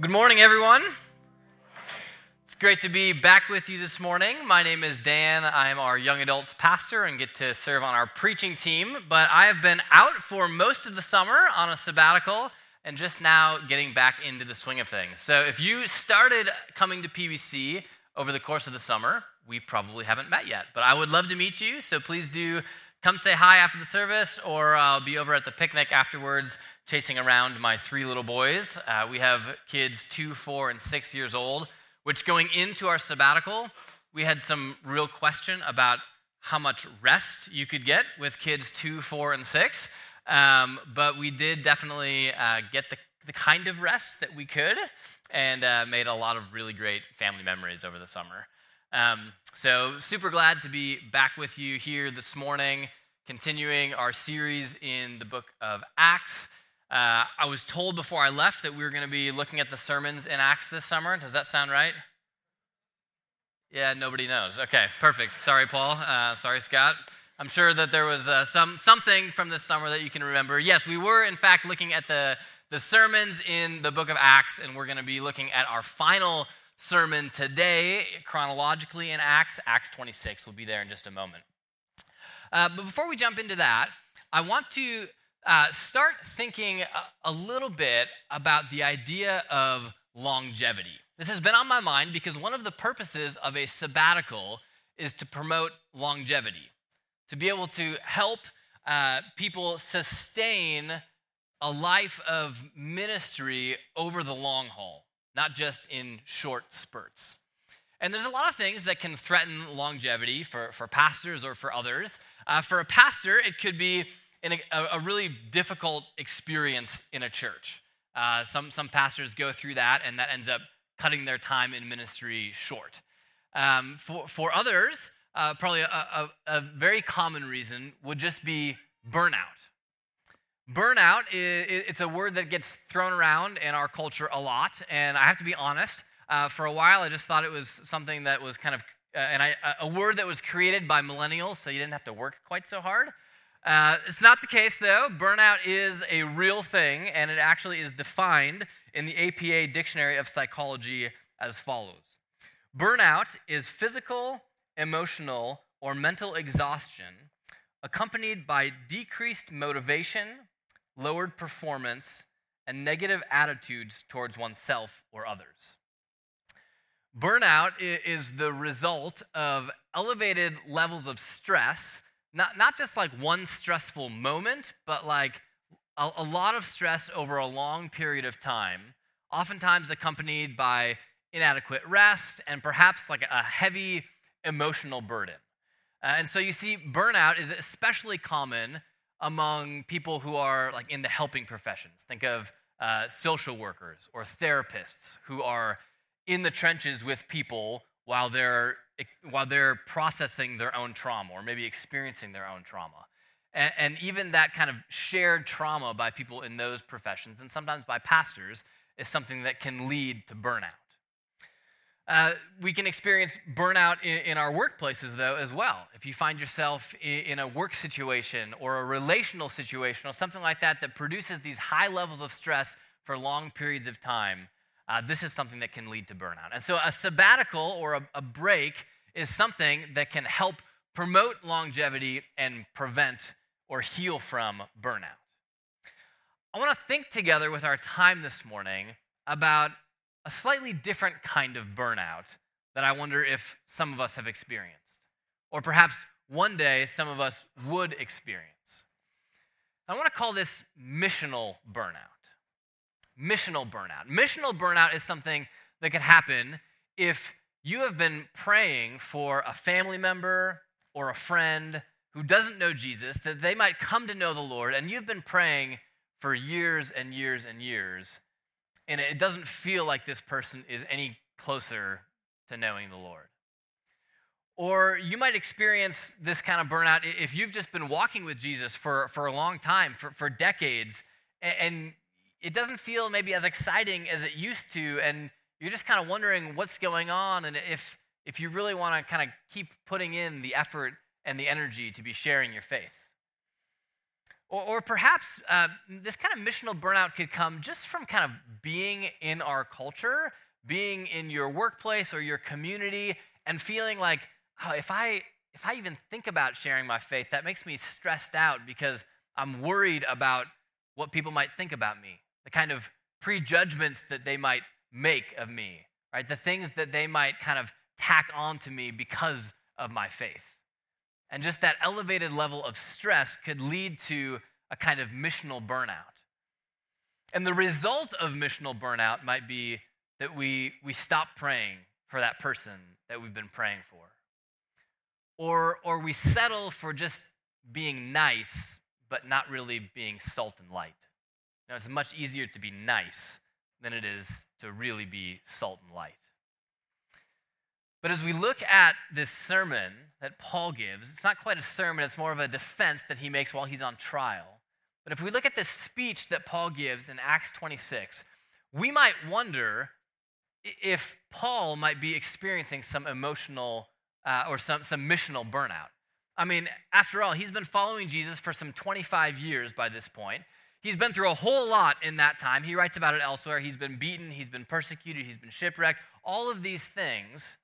Good morning, everyone. It's great to be back with you this morning. My name is Dan. I'm our young adults pastor and get to serve on our preaching team. But I have been out for most of the summer on a sabbatical and just now getting back into the swing of things. So if you started coming to PBC over the course of the summer, we probably haven't met yet. But I would love to meet you. So please do come say hi after the service, or I'll be over at the picnic afterwards chasing around my three little boys. Uh, we have kids two, four, and six years old, which going into our sabbatical, we had some real question about how much rest you could get with kids two, four, and six. Um, but we did definitely uh, get the, the kind of rest that we could and uh, made a lot of really great family memories over the summer. Um, so, super glad to be back with you here this morning, continuing our series in the book of Acts. Uh, I was told before I left that we were going to be looking at the sermons in Acts this summer. Does that sound right? Yeah, nobody knows. Okay, perfect. Sorry, Paul. Uh, sorry, Scott. I'm sure that there was uh, some something from this summer that you can remember. Yes, we were in fact looking at the the sermons in the book of Acts, and we're going to be looking at our final sermon today, chronologically in Acts. Acts 26. We'll be there in just a moment. Uh, but before we jump into that, I want to uh, start thinking a, a little bit about the idea of longevity. This has been on my mind because one of the purposes of a sabbatical is to promote longevity, to be able to help uh, people sustain a life of ministry over the long haul, not just in short spurts. And there's a lot of things that can threaten longevity for, for pastors or for others. Uh, for a pastor, it could be a, a really difficult experience in a church. Uh, some, some pastors go through that, and that ends up cutting their time in ministry short. Um, for, for others, uh, probably a, a, a, very common reason would just be burnout. Burnout, is, it's a word that gets thrown around in our culture a lot, and I have to be honest, uh, for a while I just thought it was something that was kind of, uh, and I, a word that was created by millennials, so you didn't have to work quite so hard. Uh, it's not the case, though. Burnout is a real thing, and it actually is defined in the APA Dictionary of Psychology as follows Burnout is physical, emotional, or mental exhaustion accompanied by decreased motivation, lowered performance, and negative attitudes towards oneself or others. Burnout is the result of elevated levels of stress not, not just like one stressful moment, but like a, a lot of stress over a long period of time, oftentimes accompanied by inadequate rest and perhaps like a heavy emotional burden. Uh, and so you see, burnout is especially common among people who are like in the helping professions. Think of uh, social workers or therapists who are in the trenches with people while they're while they're processing their own trauma or maybe experiencing their own trauma. And, and, even that kind of shared trauma by people in those professions and sometimes by pastors is something that can lead to burnout. Uh, we can experience burnout in, in, our workplaces, though, as well. If you find yourself in, in a work situation or a relational situation or something like that that produces these high levels of stress for long periods of time, uh, this is something that can lead to burnout. And so a sabbatical or a, a break is something that can help promote longevity and prevent or heal from burnout. I want to think together with our time this morning about a slightly different kind of burnout that I wonder if some of us have experienced, or perhaps one day some of us would experience. I want to call this missional burnout missional burnout. Missional burnout is something that could happen if you have been praying for a family member or a friend who doesn't know Jesus, that they might come to know the Lord, and you've been praying for years and years and years, and it doesn't feel like this person is any closer to knowing the Lord. Or you might experience this kind of burnout if you've just been walking with Jesus for, for a long time, for, for decades, and it doesn't feel maybe as exciting as it used to, and you're just kind of wondering what's going on and if, if you really want to kind of keep putting in the effort and the energy to be sharing your faith. Or, or perhaps uh, this kind of missional burnout could come just from kind of being in our culture, being in your workplace or your community, and feeling like, oh, if I if I even think about sharing my faith, that makes me stressed out because I'm worried about what people might think about me, the kind of prejudgments that they might make of me, right? The things that they might kind of tack on to me because of my faith. And just that elevated level of stress could lead to a kind of missional burnout. And the result of missional burnout might be that we, we stop praying for that person that we've been praying for. Or, or we settle for just being nice, but not really being salt and light. Now, it's much easier to be nice than it is to really be salt and light. But as we look at this sermon that Paul gives, it's not quite a sermon, it's more of a defense that he makes while he's on trial. But if we look at this speech that Paul gives in Acts 26, we might wonder if Paul might be experiencing some emotional uh, or some, some missional burnout. I mean, after all, he's been following Jesus for some 25 years by this point. He's been through a whole lot in that time. He writes about it elsewhere. He's been beaten, he's been persecuted, he's been shipwrecked, all of these things.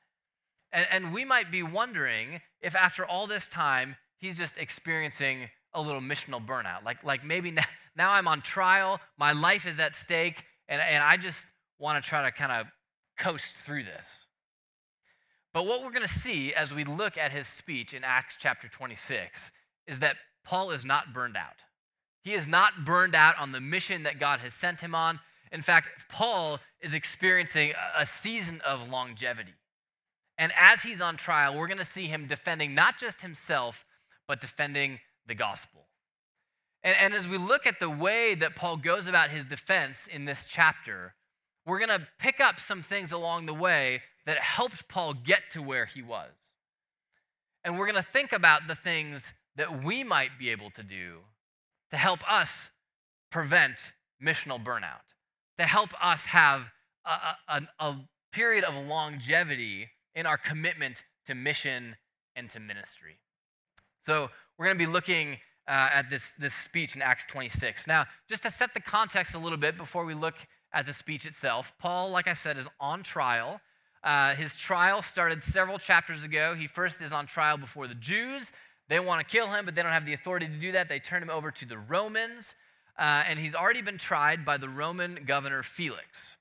And, and we might be wondering if after all this time, he's just experiencing a little missional burnout. Like, like maybe now, now I'm on trial, my life is at stake, and, and I just want to try to kind of coast through this. But what we're going to see as we look at his speech in Acts chapter 26 is that Paul is not burned out. He is not burned out on the mission that God has sent him on. In fact, Paul is experiencing a season of longevity. And as he's on trial, we're going to see him defending not just himself, but defending the gospel. And, and, as we look at the way that Paul goes about his defense in this chapter, we're going to pick up some things along the way that helped Paul get to where he was. And we're going to think about the things that we might be able to do to help us prevent missional burnout, to help us have a, a, a period of longevity in our commitment to mission and to ministry. So we're going to be looking uh, at this, this speech in Acts 26. Now, just to set the context a little bit before we look at the speech itself, Paul, like I said, is on trial. Uh, his trial started several chapters ago. He first is on trial before the Jews. They want to kill him, but they don't have the authority to do that. They turn him over to the Romans, uh, and he's already been tried by the Roman governor Felix.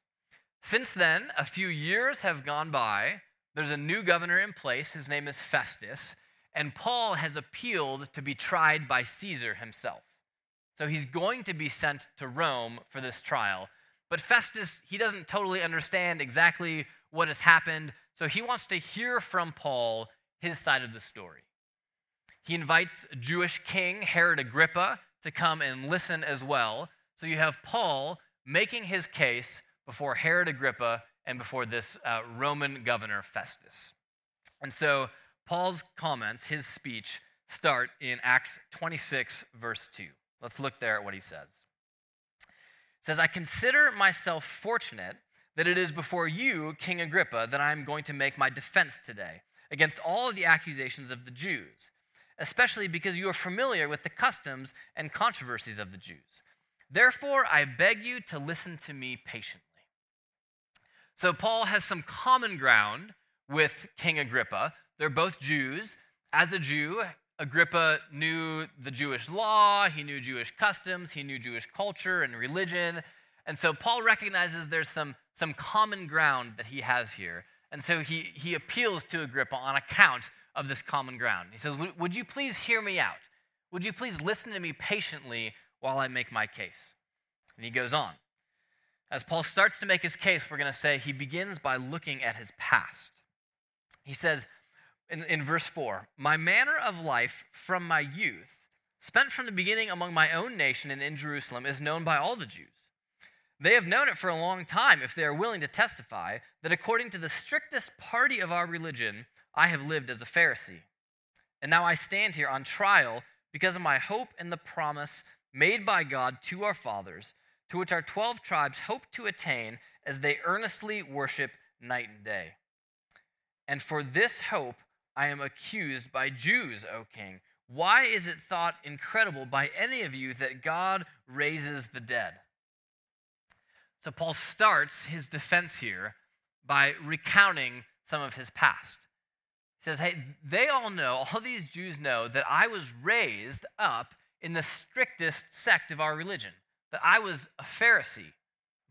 Since then, a few years have gone by. There's a new governor in place. His name is Festus. And Paul has appealed to be tried by Caesar himself. So he's going to be sent to Rome for this trial. But Festus, he doesn't totally understand exactly what has happened. So he wants to hear from Paul his side of the story. He invites Jewish king Herod Agrippa to come and listen as well. So you have Paul making his case before Herod Agrippa and before this uh, Roman governor Festus. And so Paul's comments, his speech, start in Acts 26, verse 2. Let's look there at what he says. It says, I consider myself fortunate that it is before you, King Agrippa, that I am going to make my defense today against all of the accusations of the Jews, especially because you are familiar with the customs and controversies of the Jews. Therefore, I beg you to listen to me patiently. So, Paul has some common ground with King Agrippa. They're both Jews. As a Jew, Agrippa knew the Jewish law, he knew Jewish customs, he knew Jewish culture and religion. And so Paul recognizes there's some, some common ground that he has here. And so he, he appeals to Agrippa on account of this common ground. He says, Would you please hear me out? Would you please listen to me patiently while I make my case? And he goes on. As Paul starts to make his case, we're going to say he begins by looking at his past. He says in, in verse 4 My manner of life from my youth, spent from the beginning among my own nation and in Jerusalem, is known by all the Jews. They have known it for a long time if they are willing to testify that according to the strictest party of our religion, I have lived as a Pharisee. And now I stand here on trial because of my hope in the promise made by God to our fathers to which our 12 tribes hope to attain as they earnestly worship night and day. And for this hope I am accused by Jews, O king. why is it thought incredible by any of you that God raises the dead? So Paul starts his defense here by recounting some of his past. Says, Hey, they all know, all these Jews know that I was raised up in the strictest sect of our religion, that I was a Pharisee.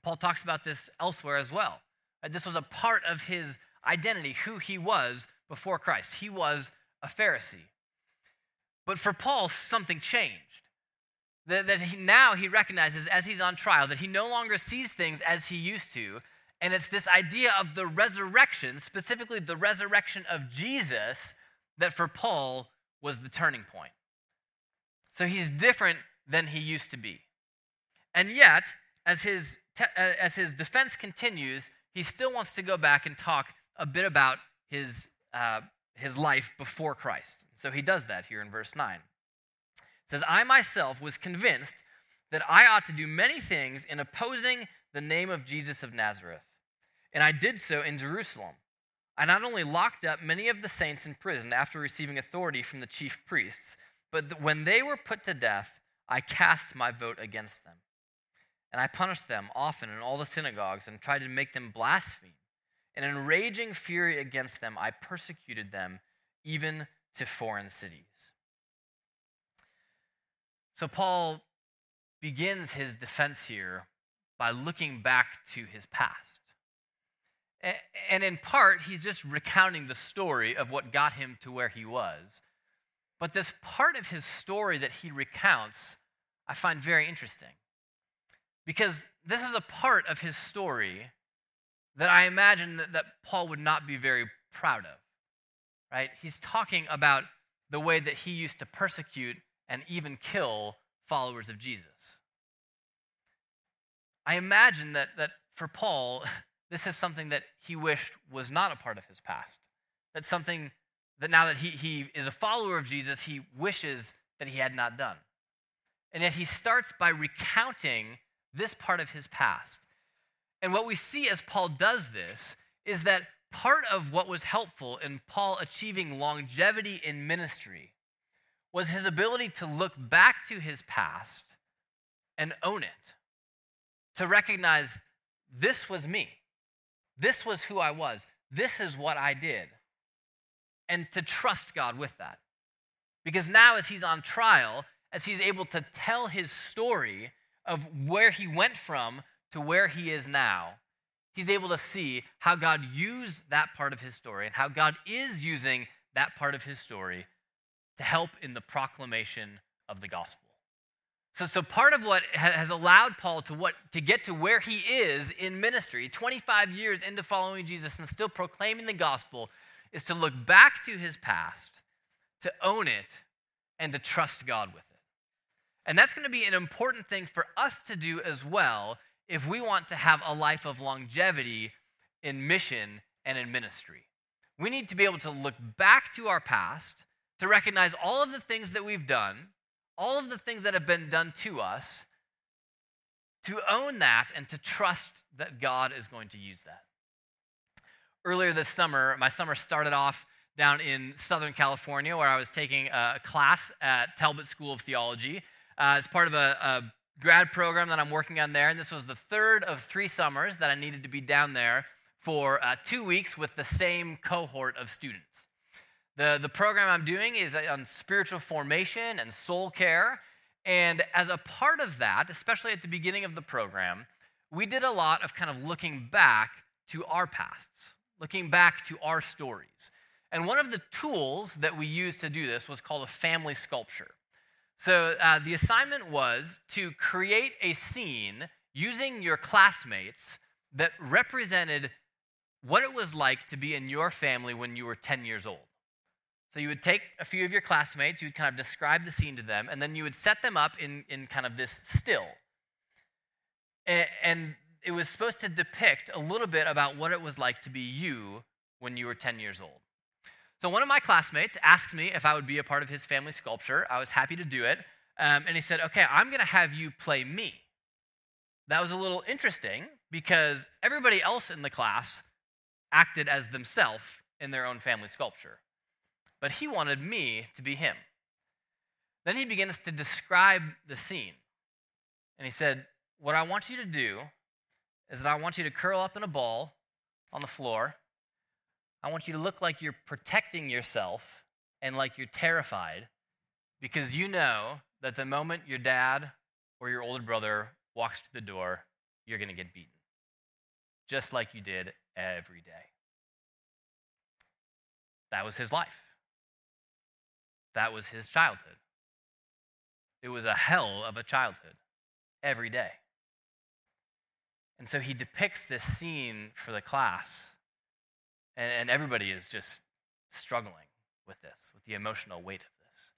Paul talks about this elsewhere as well. Uh, this was a part of his identity, who he was before Christ. He was a Pharisee. But for Paul, something changed. That, that he, now he recognizes as he's on trial that he no longer sees things as he used to. And it's this idea of the resurrection, specifically the resurrection of Jesus, that for Paul was the turning point. So he's different than he used to be. And yet, as his, te- uh, as his defense continues, he still wants to go back and talk a bit about his, uh, his life before Christ. So he does that here in verse 9. It says, I myself was convinced that I ought to do many things in opposing the name of Jesus of Nazareth. And I did so in Jerusalem. I not only locked up many of the saints in prison after receiving authority from the chief priests, but when they were put to death, I cast my vote against them. And I punished them often in all the synagogues and tried to make them blaspheme. And in raging fury against them, I persecuted them even to foreign cities. So Paul begins his defense here by looking back to his past. And in part, he's just recounting the story of what got him to where he was. But this part of his story that he recounts, I find very interesting. Because this is a part of his story that I imagine that, that Paul would not be very proud of. Right? He's talking about the way that he used to persecute and even kill followers of Jesus. I imagine that, that for Paul, this is something that he wished was not a part of his past. That's something that now that he, he is a follower of Jesus, he wishes that he had not done. And yet he starts by recounting this part of his past. And what we see as Paul does this is that part of what was helpful in Paul achieving longevity in ministry was his ability to look back to his past and own it, to recognize this was me, this was who I was, this is what I did, and to trust God with that. Because now, as he's on trial, as he's able to tell his story, of where he went from to where he is now, he's able to see how God used that part of his story and how God is using that part of his story to help in the proclamation of the gospel. So, so part of what has allowed Paul to, what, to get to where he is in ministry, 25 years into following Jesus and still proclaiming the gospel, is to look back to his past, to own it, and to trust God with it. And that's going to be an important thing for us to do as well if we want to have a life of longevity in mission and in ministry. We need to be able to look back to our past, to recognize all of the things that we've done, all of the things that have been done to us, to own that and to trust that God is going to use that. Earlier this summer, my summer started off down in Southern California where I was taking a class at Talbot School of Theology. Uh, it's part of a, a grad program that I'm working on there, and this was the third of three summers that I needed to be down there for uh, two weeks with the same cohort of students. The, the program I'm doing is on spiritual formation and soul care. And as a part of that, especially at the beginning of the program, we did a lot of kind of looking back to our pasts, looking back to our stories. And one of the tools that we used to do this was called a family sculpture. So uh, the assignment was to create a scene using your classmates that represented what it was like to be in your family when you were 10 years old. So you would take a few of your classmates, you would kind of describe the scene to them, and then you would set them up in, in kind of this still. And, and it was supposed to depict a little bit about what it was like to be you when you were 10 years old. So one of my classmates asked me if I would be a part of his family sculpture. I was happy to do it. Um, and he said, Okay, I'm going to have you play me. That was a little interesting because everybody else in the class acted as themselves in their own family sculpture. But he wanted me to be him. then he begins to describe the scene. And he said, What I want you to do is that I want you to curl up in a ball on the floor. I want you to look like you're protecting yourself and like you're terrified because you know that the moment your dad or your older brother walks to the door, you're going to get beaten, just like you did every day. That was his life. That was his childhood. It was a hell of a childhood every day. And so he depicts this scene for the class, and, and everybody is just struggling with this, with the emotional weight of this.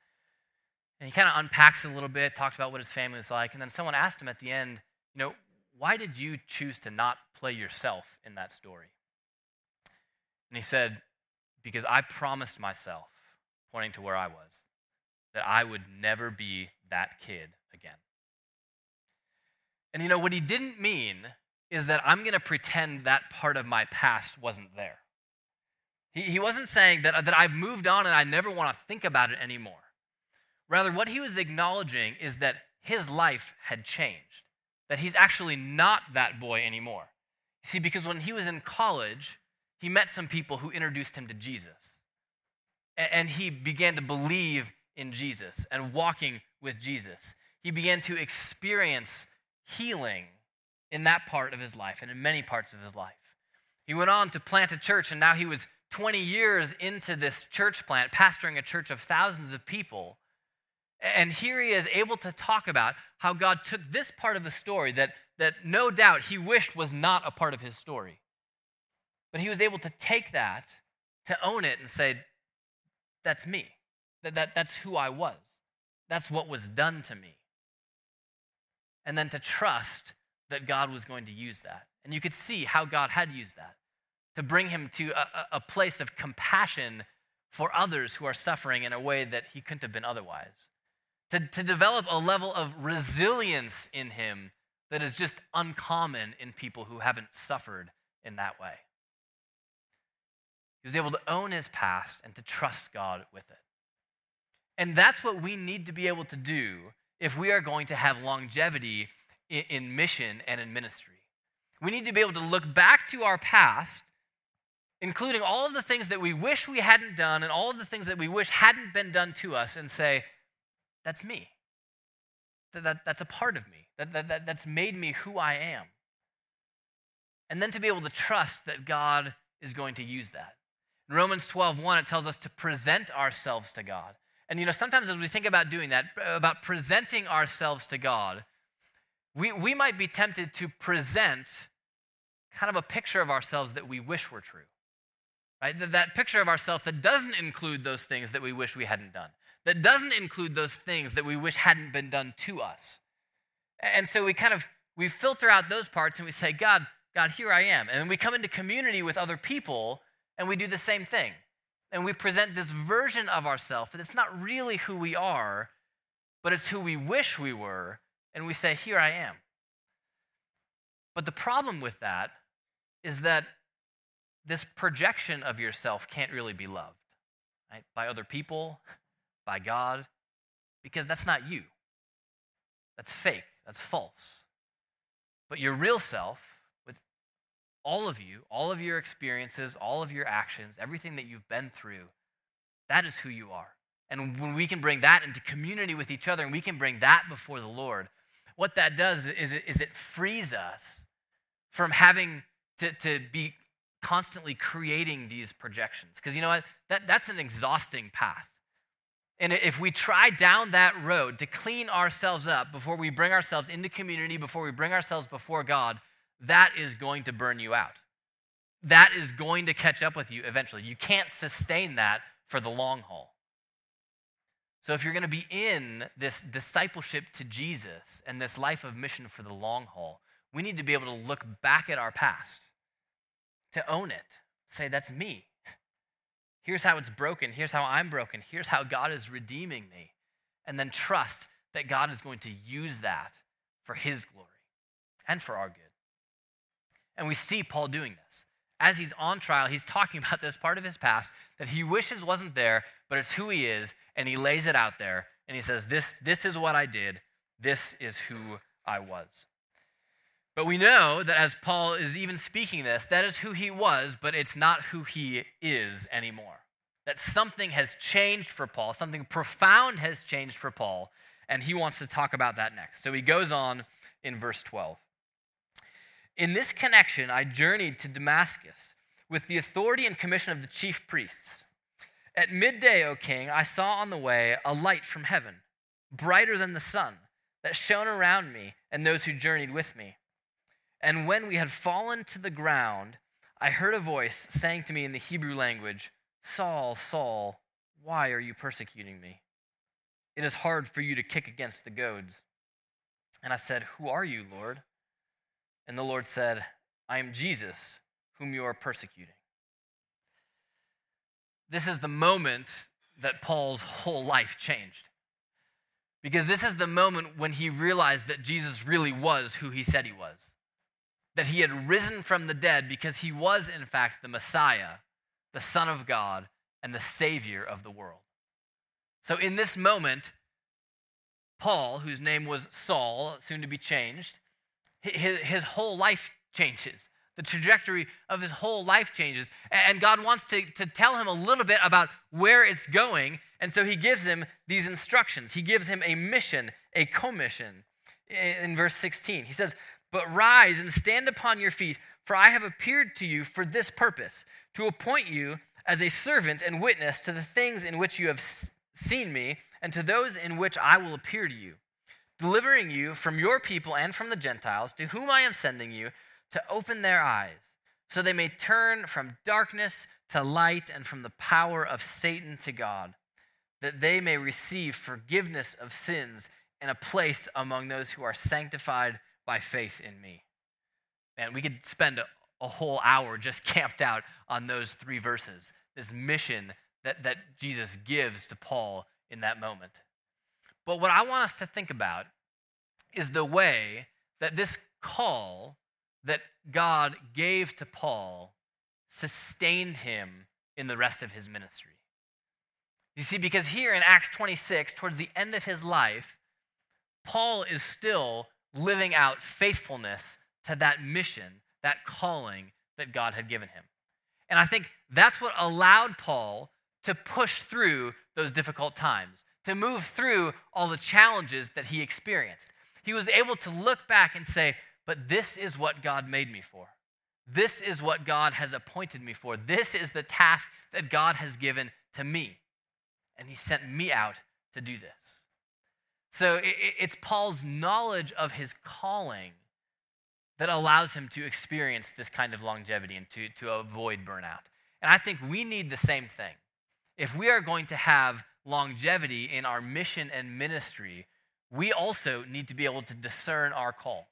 And he kind of unpacks it a little bit, talks about what his family is like, and then someone asked him at the end, you know, why did you choose to not play yourself in that story? And he said, because I promised myself, pointing to where I was, that I would never be that kid again. And you know, what he didn't mean is that I'm going to pretend that part of my past wasn't there. He, he wasn't saying that, that I've moved on and I never want to think about it anymore. Rather, what he was acknowledging is that his life had changed, that he's actually not that boy anymore. See, because when he was in college, he met some people who introduced him to Jesus. And he began to believe in Jesus and walking with Jesus. He began to experience healing in that part of his life and in many parts of his life. He went on to plant a church, and now he was 20 years into this church plant, pastoring a church of thousands of people. And here he is able to talk about how God took this part of the story that, that no doubt he wished was not a part of his story. But he was able to take that, to own it, and say, That's me. That, that, that's who I was. That's what was done to me. And then to trust that God was going to use that. And you could see how God had used that to bring him to a, a place of compassion for others who are suffering in a way that he couldn't have been otherwise. To, to develop a level of resilience in him that is just uncommon in people who haven't suffered in that way. He was able to own his past and to trust God with it. And that's what we need to be able to do if we are going to have longevity in, mission and in ministry. We need to be able to look back to our past, including all of the things that we wish we hadn't done and all of the things that we wish hadn't been done to us, and say, That's me. That, that, that's a part of me. That, that, that, that's made me who I am. And then to be able to trust that God is going to use that. In Romans 12, 1, it tells us to present ourselves to God. And you know, sometimes as we think about doing that, about presenting ourselves to God, we, we might be tempted to present kind of a picture of ourselves that we wish were true. Right? That, that picture of ourselves that doesn't include those things that we wish we hadn't done, that doesn't include those things that we wish hadn't been done to us. And so we kind of we filter out those parts and we say, God, God, here I am. And then we come into community with other people and we do the same thing and we present this version of ourselves that it's not really who we are, but it's who we wish we were, and we say, Here I am. But the problem with that is that this projection of yourself can't really be loved right? by other people, by God, because that's not you. That's fake, that's false. But your real self all of you, all of your experiences, all of your actions, everything that you've been through, that is who you are. And when we can bring that into community with each other and we can bring that before the Lord, what that does is it, is it frees us from having to, to be constantly creating these projections. Because you know what? That, that's an exhausting path. And if we try down that road to clean ourselves up before we bring ourselves into community, before we bring ourselves before God, that is going to burn you out. That is going to catch up with you eventually. You can't sustain that for the long haul. So, if you're going to be in this discipleship to Jesus and this life of mission for the long haul, we need to be able to look back at our past, to own it, say, That's me. Here's how it's broken. Here's how I'm broken. Here's how God is redeeming me. And then trust that God is going to use that for His glory and for our good. And we see Paul doing this. As he's on trial, he's talking about this part of his past that he wishes wasn't there, but it's who he is, and he lays it out there and he says, This, this is what I did, this is who I was. But we know that as Paul is even speaking this, that is who he was, but it's not who he is anymore. That something has changed for Paul, something profound has changed for Paul, and he wants to talk about that next. So he goes on in verse 12. In this connection, I journeyed to Damascus with the authority and commission of the chief priests. At midday, O king, I saw on the way a light from heaven, brighter than the sun, that shone around me and those who journeyed with me. And when we had fallen to the ground, I heard a voice saying to me in the Hebrew language, Saul, Saul, why are you persecuting me? It is hard for you to kick against the goads. And I said, Who are you, Lord? And the Lord said, I am Jesus, whom you are persecuting. This is the moment that Paul's whole life changed. Because this is the moment when he realized that Jesus really was who he said he was. That he had risen from the dead because he was, in fact, the Messiah, the Son of God, and the Savior of the world. So, in this moment, Paul, whose name was Saul, soon to be changed, his, his whole life changes. The trajectory of his whole life changes. And God wants to, to tell him a little bit about where it's going. And so he gives him these instructions. He gives him a mission, a commission. In verse 16, he says, But rise and stand upon your feet, for I have appeared to you for this purpose, to appoint you as a servant and witness to the things in which you have seen me, and to those in which I will appear to you delivering you from your people and from the Gentiles, to whom I am sending you, to open their eyes, so they may turn from darkness to light and from the power of Satan to God, that they may receive forgiveness of sins and a place among those who are sanctified by faith in me. Man, we could spend a, whole hour just camped out on those three verses, this mission that, that Jesus gives to Paul in that moment. But what I want us to think about is the way that this call that God gave to Paul sustained him in the rest of his ministry. You see, because here in Acts 26, towards the end of his life, Paul is still living out faithfulness to that mission, that calling that God had given him. And I think that's what allowed Paul to push through those difficult times, to move through all the challenges that he experienced. He was able to look back and say, But this is what God made me for. This is what God has appointed me for. This is the task that God has given to me. And he sent me out to do this. So it's Paul's knowledge of his calling that allows him to experience this kind of longevity and to, to avoid burnout. And I think we need the same thing. If we are going to have longevity in our mission and ministry, we also need to be able to discern our call.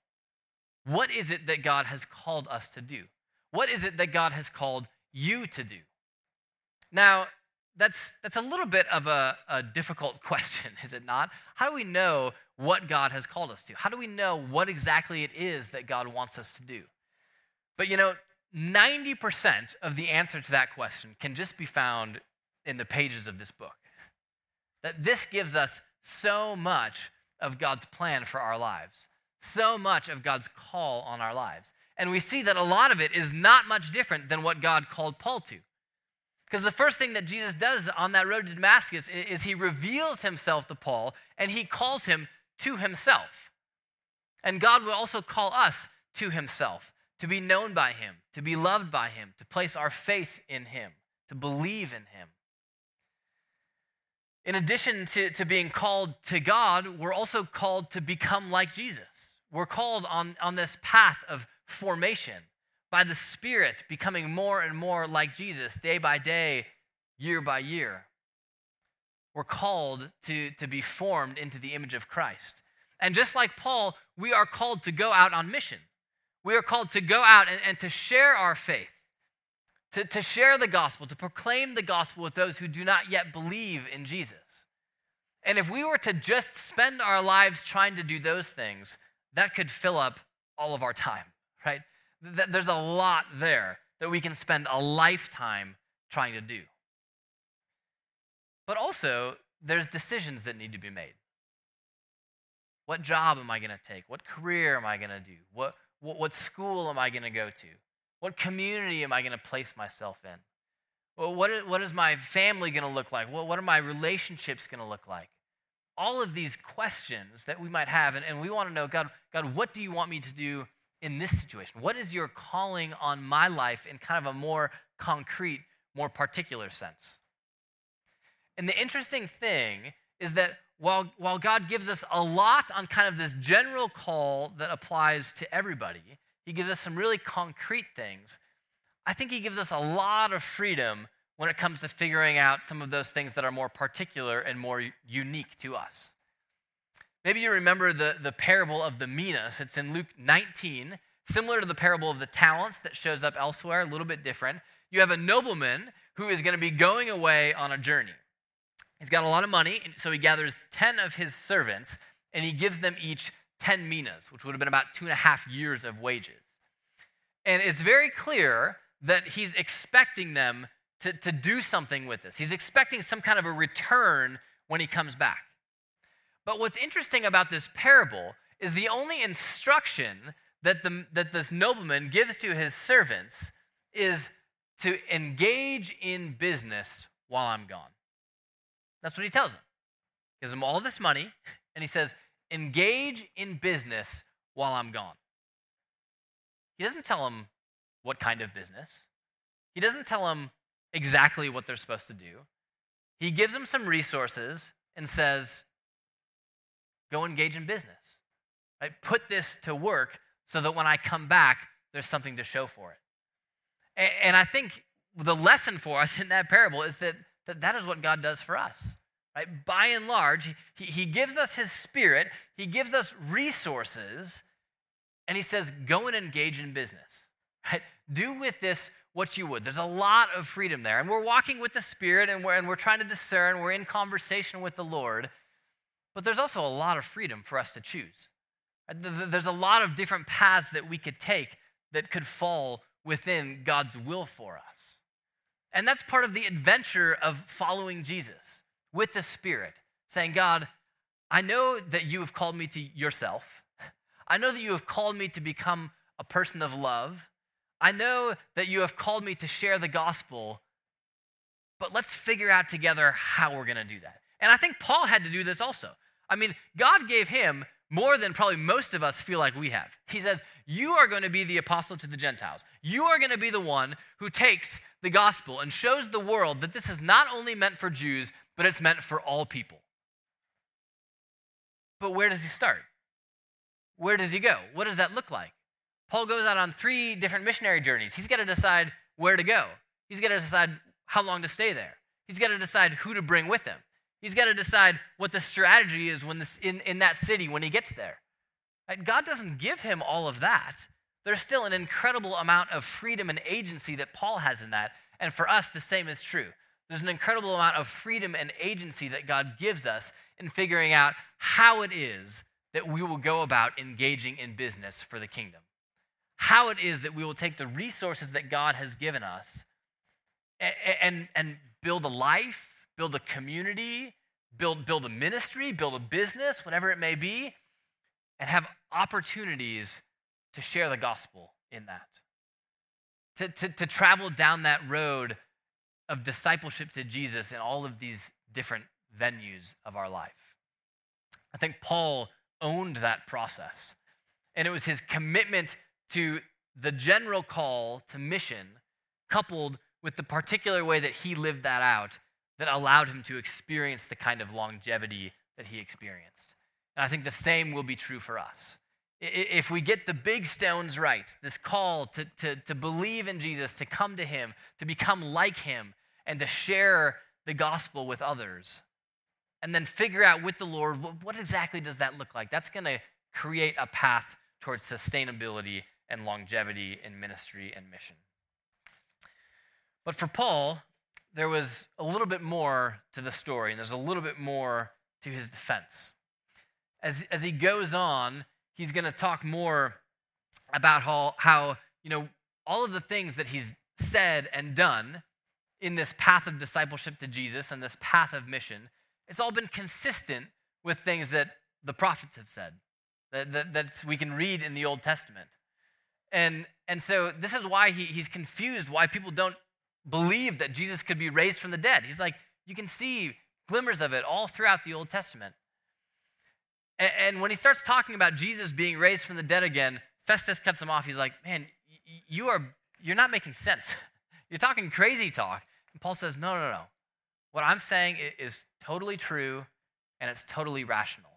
What is it that God has called us to do? What is it that God has called you to do? Now, that's, that's a little bit of a, a difficult question, is it not? How do we know what God has called us to? How do we know what exactly it is that God wants us to do? But you know, 90% of the answer to that question can just be found in the pages of this book. That this gives us so much of God's plan for our lives, so much of God's call on our lives. And we see that a lot of it is not much different than what God called Paul to. Because the first thing that Jesus does on that road to Damascus is he reveals himself to Paul and he calls him to himself. And God will also call us to himself, to be known by him, to be loved by him, to place our faith in him, to believe in him. In addition to, to being called to God, we're also called to become like Jesus. We're called on, on this path of formation by the Spirit, becoming more and more like Jesus day by day, year by year. We're called to, to be formed into the image of Christ. And just like Paul, we are called to go out on mission. We are called to go out and, and to share our faith to, to share the gospel, to proclaim the gospel with those who do not yet believe in Jesus. And if we were to just spend our lives trying to do those things, that could fill up all of our time, right? There's a lot there that we can spend a lifetime trying to do. But also, there's decisions that need to be made. What job am I going to take? What career am I going to do? What, what, what school am I going to go to? What community am I going to place myself in? Well, what, is, what is my family going to look like? What, what are my relationships going to look like? All of these questions that we might have, and, and we want to know God, God, what do you want me to do in this situation? What is your calling on my life in kind of a more concrete, more particular sense? And the interesting thing is that while, while God gives us a lot on kind of this general call that applies to everybody, He gives us some really concrete things. I think He gives us a lot of freedom when it comes to figuring out some of those things that are more particular and more unique to us. Maybe you remember the, the parable of the minas. It's in Luke 19, similar to the parable of the talents that shows up elsewhere, a little bit different. You have a nobleman who is going to be going away on a journey. He's got a lot of money, so he gathers 10 of his servants and he gives them each 10 minas, which would have been about two and a half years of wages. And it's very clear that he's expecting them to, to do something with this. He's expecting some kind of a return when he comes back. But what's interesting about this parable is the only instruction that, the, that this nobleman gives to his servants is to engage in business while I'm gone. That's what he tells them. Gives them all this money, and he says, engage in business while I'm gone. He doesn't tell them what kind of business, he doesn't tell them exactly what they're supposed to do. He gives them some resources and says, go engage in business. Right? Put this to work so that when I come back, there's something to show for it. And I think the lesson for us in that parable is that that that is what God does for us. Right? By and large, he, he gives us his spirit, he gives us resources, and he says, go and engage in business. Right? Do with this what you would. There's a lot of freedom there. And we're walking with the Spirit and we're, and we're trying to discern, we're in conversation with the Lord. But there's also a lot of freedom for us to choose. There's a lot of different paths that we could take that could fall within God's will for us. And that's part of the adventure of following Jesus with the Spirit, saying, God, I know that you have called me to yourself. I know that you have called me to become a person of love. I know that you have called me to share the gospel, but let's figure out together how we're going to do that. And I think Paul had to do this also. I mean, God gave him more than probably most of us feel like we have. He says, You are going to be the apostle to the Gentiles. You are going to be the one who takes the gospel and shows the world that this is not only meant for Jews, but it's meant for all people. But where does he start? Where does he go? What does that look like? Paul goes out on three different missionary journeys. He's got to decide where to go, he's got to decide how long to stay there, he's got to decide who to bring with him. He's got to decide what the strategy is when this, in, in that city when he gets there. Right? God doesn't give him all of that. There's still an incredible amount of freedom and agency that Paul has in that. And for us, the same is true. There's an incredible amount of freedom and agency that God gives us in figuring out how it is that we will go about engaging in business for the kingdom. How it is that we will take the resources that God has given us and, and, and build a life build a community, build, build a ministry, build a business, whatever it may be, and have opportunities to share the gospel in that. To, to, to travel down that road of discipleship to Jesus in all of these different venues of our life. I think Paul owned that process. And it was his commitment to the general call to mission, coupled with the particular way that he lived that out, that allowed him to experience the kind of longevity that he experienced. And I think the same will be true for us. If we get the big stones right, this call to, to, to believe in Jesus, to come to him, to become like him, and to share the gospel with others, and then figure out with the Lord what exactly does that look like, that's going to create a path towards sustainability and longevity in ministry and mission. But for Paul, there was a little bit more to the story, and there's a little bit more to his defense. As, as he goes on, he's going to talk more about how, how, you know, all of the things that he's said and done in this path of discipleship to Jesus and this path of mission It's all been consistent with things that the prophets have said, that, that, that we can read in the Old Testament. And, and so this is why he, he's confused, why people don't believe that Jesus could be raised from the dead. He's like, you can see glimmers of it all throughout the Old Testament. And, and when he starts talking about Jesus being raised from the dead again, Festus cuts him off. He's like, man, you are, you're not making sense. You're talking crazy talk. And Paul says, no, no, no. What I'm saying is totally true and it's totally rational.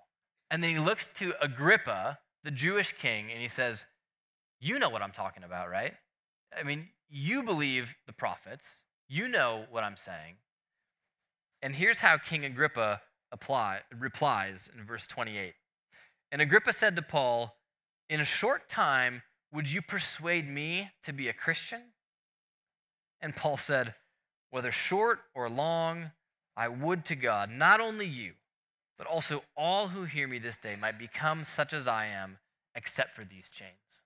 And then he looks to Agrippa, the Jewish king, and he says, You know what I'm talking about, right? I mean, you believe the prophets, you know what I'm saying. And here's how King Agrippa apply, replies in verse 28. And Agrippa said to Paul, In a short time, would you persuade me to be a Christian? And Paul said, Whether short or long, I would to God, not only you, but also all who hear me this day might become such as I am, except for these chains.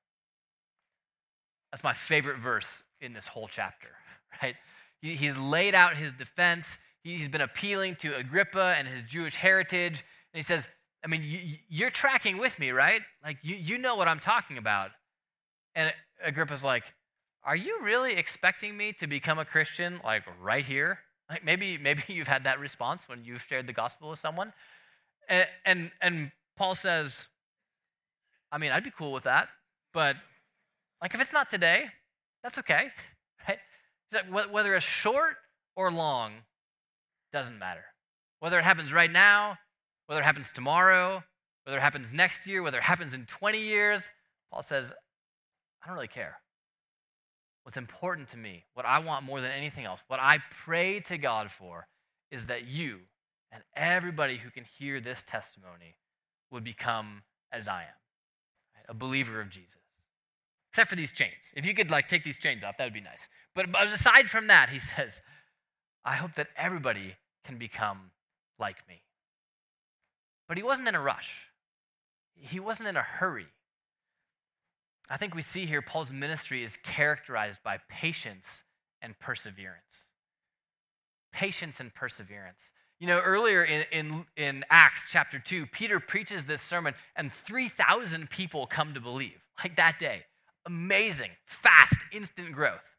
That's my favorite verse in this whole chapter, right? He's laid out his defense. He's been appealing to Agrippa and his Jewish heritage. And he says, I mean, you're tracking with me, right? Like, you, you know what I'm talking about. And Agrippa's like, Are you really expecting me to become a Christian, like right here? Like maybe, maybe you've had that response when you've shared the gospel with someone. And, and, and Paul says, I mean, I'd be cool with that, but like if it's not today, that's okay, right? Whether it's short or long, doesn't matter. Whether it happens right now, whether it happens tomorrow, whether it happens next year, whether it happens in 20 years, Paul says, I don't really care. What's important to me, what I want more than anything else, what I pray to God for, is that you, and everybody who can hear this testimony would become as I am, right? a believer of Jesus. Except for these chains. If you could like take these chains off, that would be nice. But, but aside from that, he says, I hope that everybody can become like me. But he wasn't in a rush. He wasn't in a hurry. I think we see here Paul's ministry is characterized by patience and perseverance. Patience and perseverance. You know, earlier in, in, in Acts chapter 2, Peter preaches this sermon and 3,000 people come to believe, like that day. Amazing, fast, instant growth.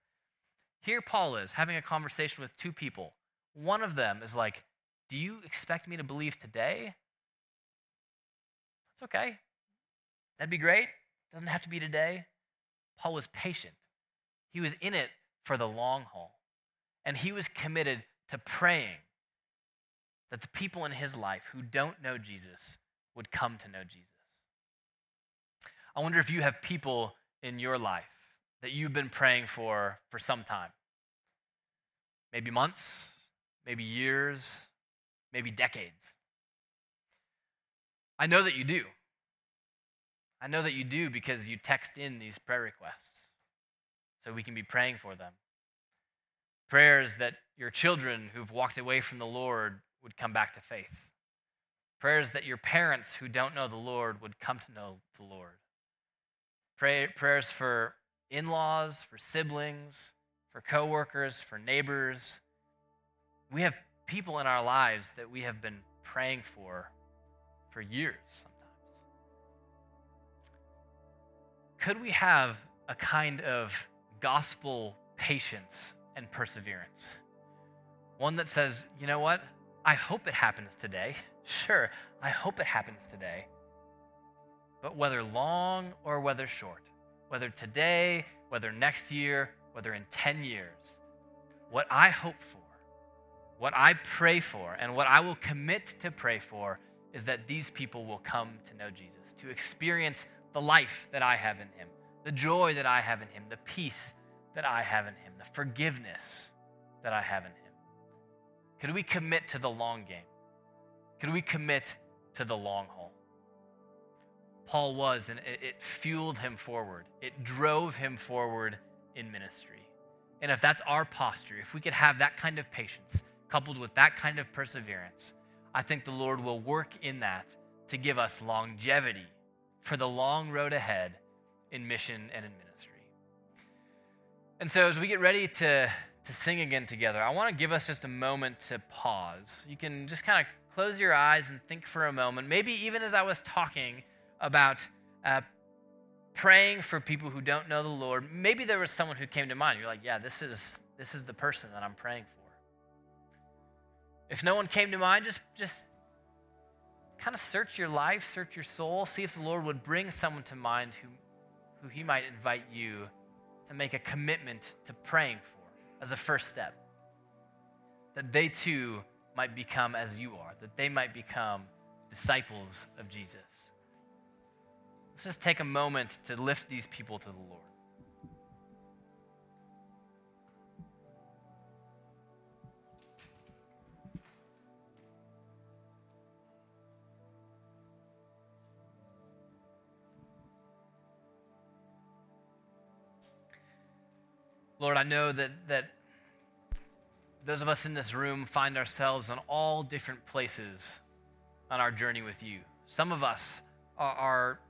Here Paul is having a conversation with two people. One of them is like, Do you expect me to believe today? That's okay. That'd be great. Doesn't have to be today. Paul was patient. He was in it for the long haul. And he was committed to praying that the people in his life who don't know Jesus would come to know Jesus. I wonder if you have people in your life that you've been praying for for some time. Maybe months, maybe years, maybe decades. I know that you do. I know that you do because you text in these prayer requests so we can be praying for them. Prayers that your children who've walked away from the Lord would come back to faith. Prayers that your parents who don't know the Lord would come to know the Lord. Pray, prayers for in laws, for siblings, for coworkers, for neighbors. We have people in our lives that we have been praying for for years sometimes. Could we have a kind of gospel patience and perseverance? One that says, you know what? I hope it happens today. Sure, I hope it happens today. But whether long or whether short, whether today, whether next year, whether in 10 years, what I hope for, what I pray for, and what I will commit to pray for is that these people will come to know Jesus, to experience the life that I have in Him, the joy that I have in Him, the peace that I have in Him, the forgiveness that I have in Him. Could we commit to the long game? Could we commit to the long haul? Paul was, and it, fueled him forward. It drove him forward in ministry. And if that's our posture, if we could have that kind of patience coupled with that kind of perseverance, I think the Lord will work in that to give us longevity for the long road ahead in mission and in ministry. And so, as we get ready to to sing again together, I want to give us just a moment to pause. You can just kind of close your eyes and think for a moment, maybe even as I was talking about uh, praying for people who don't know the Lord, maybe there was someone who came to mind. You're like, yeah, this is, this is the person that I'm praying for. If no one came to mind, just, just kind of search your life, search your soul, see if the Lord would bring someone to mind who, who He might invite you to make a commitment to praying for as a first step. That they too might become as you are, that they might become disciples of Jesus. Let's just take a moment to lift these people to the Lord. Lord, I know that, that those of us in this room find ourselves in all different places on our journey with you. Some of us are, are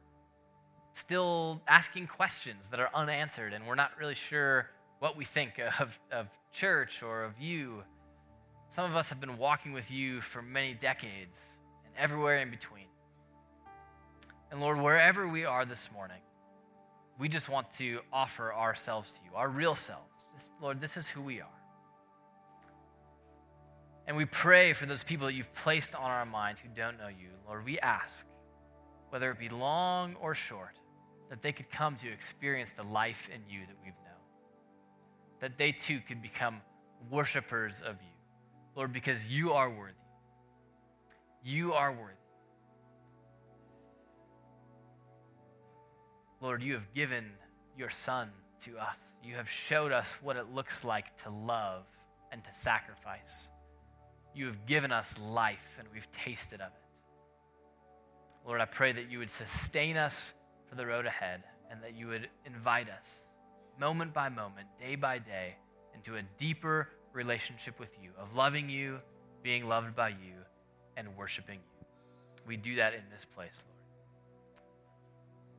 still asking questions that are unanswered, and we're not really sure what we think of, of church or of you. Some of us have been walking with you for many decades and everywhere in between. And Lord, wherever we are this morning, we just want to offer ourselves to you, our real selves. Just, Lord, this is who we are. And we pray for those people that you've placed on our mind who don't know you. Lord, we ask, whether it be long or short, that they could come to experience the life in you that we've known. That they too could become worshipers of you. Lord, because you are worthy. You are worthy. Lord, you have given your Son to us. You have showed us what it looks like to love and to sacrifice. You have given us life, and we've tasted of it. Lord, I pray that you would sustain us for the road ahead and that you would invite us moment by moment, day by day, into a deeper relationship with you, of loving you, being loved by you, and worshiping you. We do that in this place.